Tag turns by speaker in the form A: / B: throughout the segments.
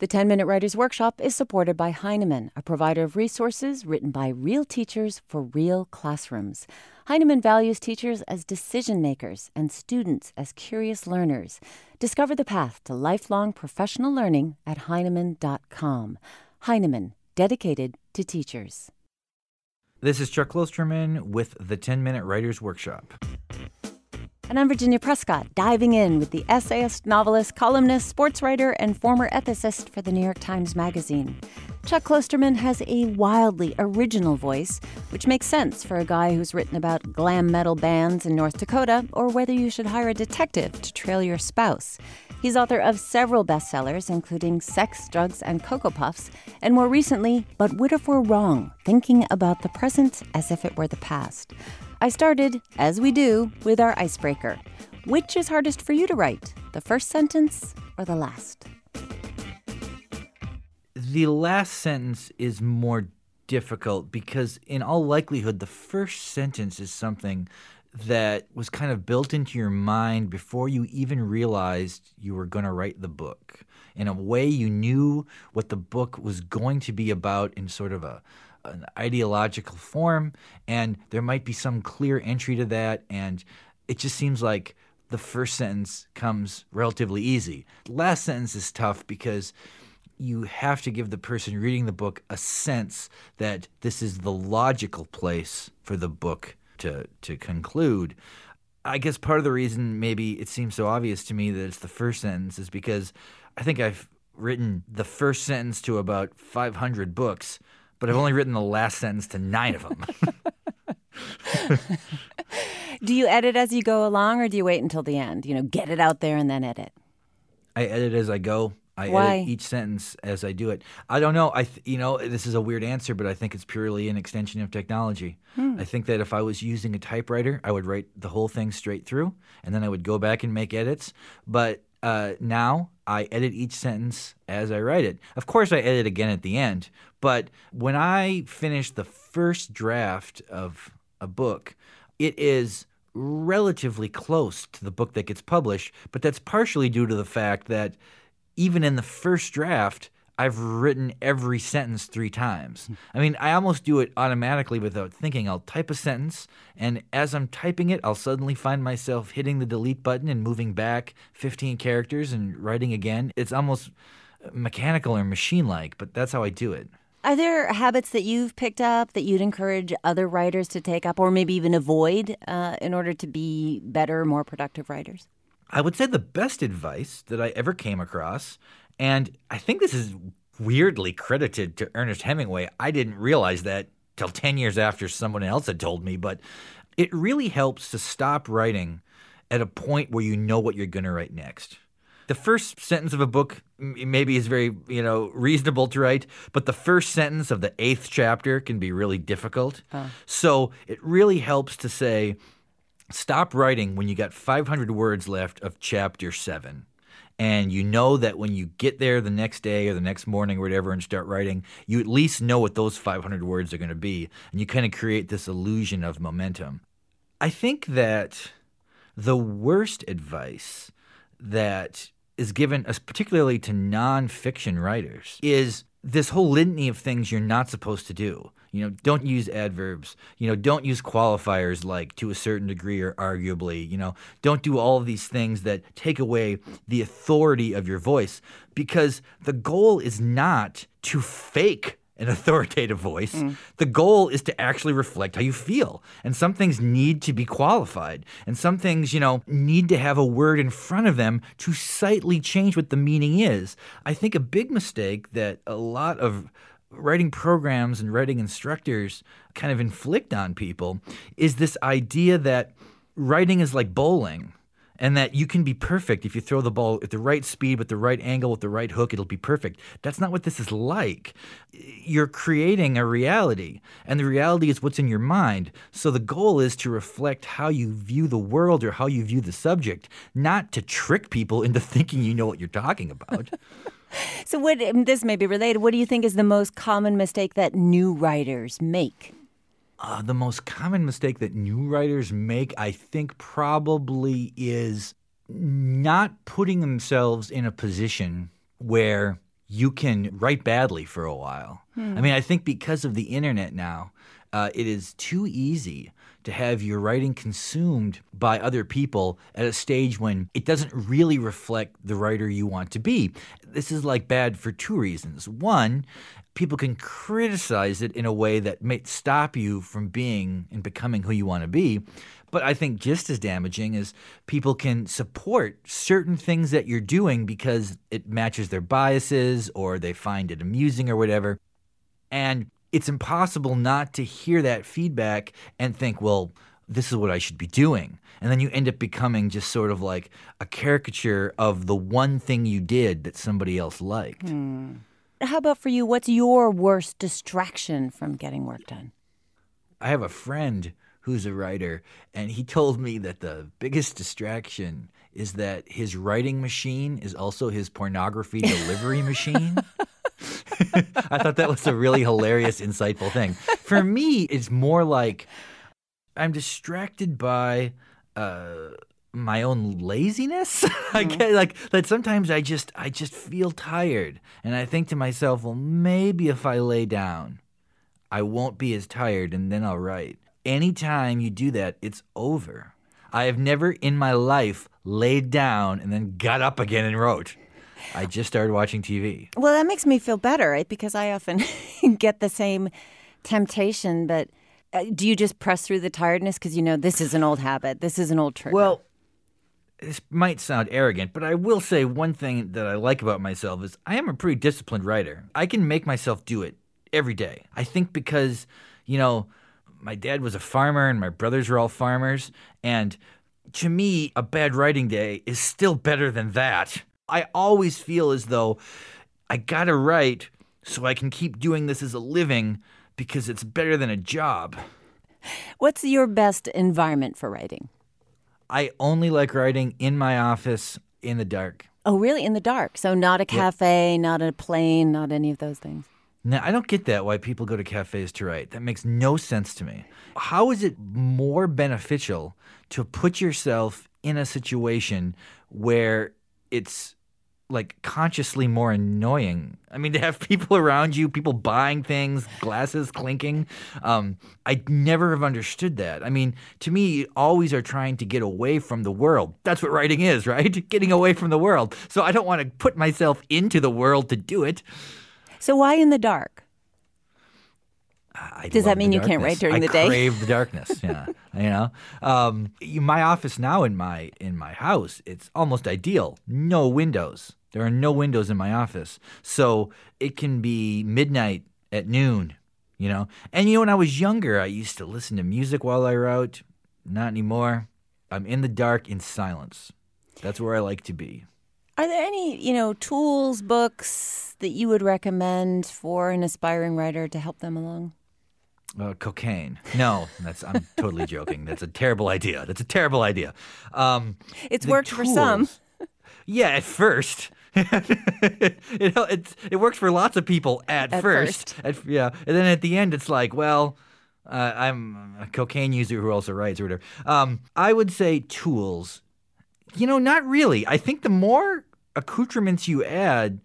A: The 10 Minute Writers Workshop is supported by Heinemann, a provider of resources written by real teachers for real classrooms. Heinemann values teachers as decision makers and students as curious learners. Discover the path to lifelong professional learning at Heinemann.com. Heinemann, dedicated to teachers.
B: This is Chuck Klosterman with the 10 Minute Writers Workshop.
A: And I'm Virginia Prescott, diving in with the essayist, novelist, columnist, sports writer, and former ethicist for the New York Times Magazine. Chuck Klosterman has a wildly original voice, which makes sense for a guy who's written about glam metal bands in North Dakota or whether you should hire a detective to trail your spouse. He's author of several bestsellers, including Sex, Drugs, and Cocoa Puffs, and more recently, But What If We're Wrong? Thinking About the Present as If It Were the Past. I started, as we do, with our icebreaker. Which is hardest for you to write, the first sentence or the last?
B: The last sentence is more difficult because, in all likelihood, the first sentence is something that was kind of built into your mind before you even realized you were going to write the book. In a way, you knew what the book was going to be about in sort of a an ideological form, and there might be some clear entry to that, and it just seems like the first sentence comes relatively easy. The last sentence is tough because you have to give the person reading the book a sense that this is the logical place for the book to to conclude. I guess part of the reason maybe it seems so obvious to me that it's the first sentence is because I think I've written the first sentence to about 500 books but I've only written the last sentence to nine of them.
A: do you edit as you go along or do you wait until the end? You know, get it out there and then edit?
B: I edit as I go. I
A: Why?
B: edit each sentence as I do it. I don't know. I th- you know this is a weird answer, but I think it's purely an extension of technology. Hmm. I think that if I was using a typewriter, I would write the whole thing straight through, and then I would go back and make edits. But uh, now I edit each sentence as I write it. Of course, I edit again at the end, but when I finish the first draft of a book, it is relatively close to the book that gets published, but that's partially due to the fact that even in the first draft, I've written every sentence three times. I mean, I almost do it automatically without thinking. I'll type a sentence, and as I'm typing it, I'll suddenly find myself hitting the delete button and moving back 15 characters and writing again. It's almost mechanical or machine like, but that's how I do it.
A: Are there habits that you've picked up that you'd encourage other writers to take up or maybe even avoid uh, in order to be better, more productive writers?
B: I would say the best advice that I ever came across and I think this is weirdly credited to Ernest Hemingway. I didn't realize that till 10 years after someone else had told me, but it really helps to stop writing at a point where you know what you're going to write next. The first sentence of a book maybe is very, you know, reasonable to write, but the first sentence of the eighth chapter can be really difficult. So it really helps to say, stop writing when you got 500 words left of chapter 7 and you know that when you get there the next day or the next morning or whatever and start writing, you at least know what those 500 words are going to be. And you kind of create this illusion of momentum. I think that the worst advice that is given, uh, particularly to nonfiction writers, is this whole litany of things you're not supposed to do. You know, don't use adverbs. You know, don't use qualifiers like to a certain degree or arguably. You know, don't do all of these things that take away the authority of your voice because the goal is not to fake an authoritative voice. Mm. The goal is to actually reflect how you feel. And some things need to be qualified. And some things, you know, need to have a word in front of them to slightly change what the meaning is. I think a big mistake that a lot of writing programs and writing instructors kind of inflict on people is this idea that writing is like bowling and that you can be perfect if you throw the ball at the right speed with the right angle with the right hook it'll be perfect that's not what this is like you're creating a reality and the reality is what's in your mind so the goal is to reflect how you view the world or how you view the subject not to trick people into thinking you know what you're talking about
A: so, what this may be related. What do you think is the most common mistake that new writers make?
B: Uh, the most common mistake that new writers make, I think, probably is not putting themselves in a position where you can write badly for a while. I mean, I think because of the internet now, uh, it is too easy to have your writing consumed by other people at a stage when it doesn't really reflect the writer you want to be. This is like bad for two reasons. One, people can criticize it in a way that may stop you from being and becoming who you want to be. But I think just as damaging is people can support certain things that you're doing because it matches their biases or they find it amusing or whatever. And it's impossible not to hear that feedback and think, well, this is what I should be doing. And then you end up becoming just sort of like a caricature of the one thing you did that somebody else liked. Hmm.
A: How about for you? What's your worst distraction from getting work done?
B: I have a friend who's a writer, and he told me that the biggest distraction is that his writing machine is also his pornography delivery machine. I thought that was a really hilarious, insightful thing. For me, it's more like I'm distracted by uh, my own laziness. I get like that. Sometimes I just I just feel tired, and I think to myself, well, maybe if I lay down, I won't be as tired, and then I'll write. Anytime you do that, it's over. I have never in my life laid down and then got up again and wrote. I just started watching TV.
A: Well, that makes me feel better, right? Because I often get the same temptation, but uh, do you just press through the tiredness because you know this is an old habit, this is an old trigger?
B: Well, this might sound arrogant, but I will say one thing that I like about myself is I am a pretty disciplined writer. I can make myself do it every day. I think because, you know, my dad was a farmer and my brothers were all farmers. And to me, a bad writing day is still better than that. I always feel as though I gotta write so I can keep doing this as a living because it's better than a job.
A: What's your best environment for writing?
B: I only like writing in my office in the dark.
A: Oh, really? In the dark. So, not a cafe, not a plane, not any of those things.
B: Now, I don't get that why people go to cafes to write. That makes no sense to me. How is it more beneficial to put yourself in a situation where it's like consciously more annoying? I mean, to have people around you, people buying things, glasses clinking. Um, I never have understood that. I mean, to me, you always are trying to get away from the world. That's what writing is, right? Getting away from the world. So I don't want to put myself into the world to do it.
A: So, why in the dark?
B: I
A: Does that mean you can't write during
B: I
A: the day?
B: crave the darkness. Yeah, you know, um, my office now in my in my house, it's almost ideal. No windows. There are no windows in my office, so it can be midnight at noon. You know, and you know, when I was younger, I used to listen to music while I wrote. Not anymore. I'm in the dark in silence. That's where I like to be.
A: Are there any, you know, tools, books that you would recommend for an aspiring writer to help them along?
B: Uh, cocaine. No, that's I'm totally joking. That's a terrible idea. That's a terrible idea. Um,
A: It's worked for some.
B: Yeah, at first. it, it's, it works for lots of people at,
A: At
B: first. At, yeah, and then at the end, it's like, well, uh, I'm a cocaine user who also writes or whatever. Um, I would say tools. You know, not really. I think the more accoutrements you add,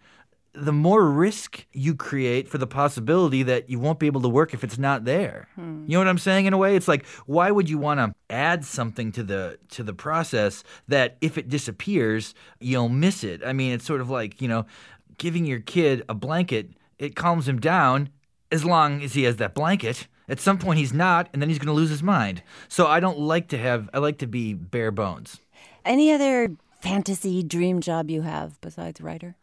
B: the more risk you create for the possibility that you won't be able to work if it's not there. Hmm. You know what I'm saying in a way? It's like why would you want to add something to the to the process that if it disappears, you'll miss it. I mean, it's sort of like, you know, giving your kid a blanket, it calms him down as long as he has that blanket. At some point he's not and then he's going to lose his mind. So I don't like to have I like to be bare bones.
A: Any other fantasy dream job you have besides writer?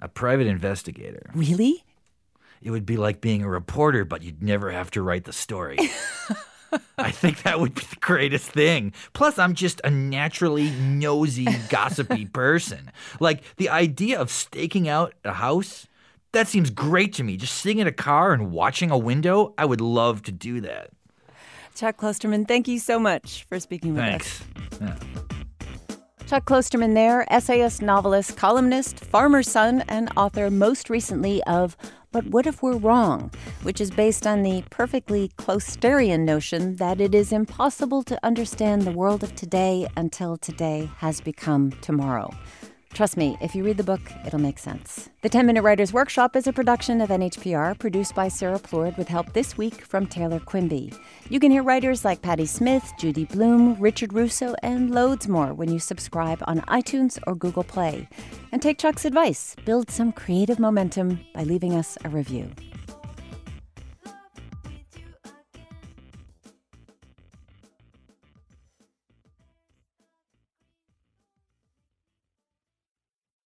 B: A private investigator.
A: Really?
B: It would be like being a reporter, but you'd never have to write the story. I think that would be the greatest thing. Plus, I'm just a naturally nosy, gossipy person. Like the idea of staking out a house, that seems great to me. Just sitting in a car and watching a window, I would love to do that.
A: Chuck Klosterman, thank you so much for speaking with us.
B: Thanks. Yeah.
A: Chuck Klosterman there, essayist, novelist, columnist, farmer's son, and author most recently of But What If We're Wrong, which is based on the perfectly Closterian notion that it is impossible to understand the world of today until today has become tomorrow. Trust me, if you read the book, it'll make sense. The 10 Minute Writers Workshop is a production of NHPR, produced by Sarah Plourde with help this week from Taylor Quimby. You can hear writers like Patti Smith, Judy Blume, Richard Russo, and loads more when you subscribe on iTunes or Google Play. And take Chuck's advice build some creative momentum by leaving us a review.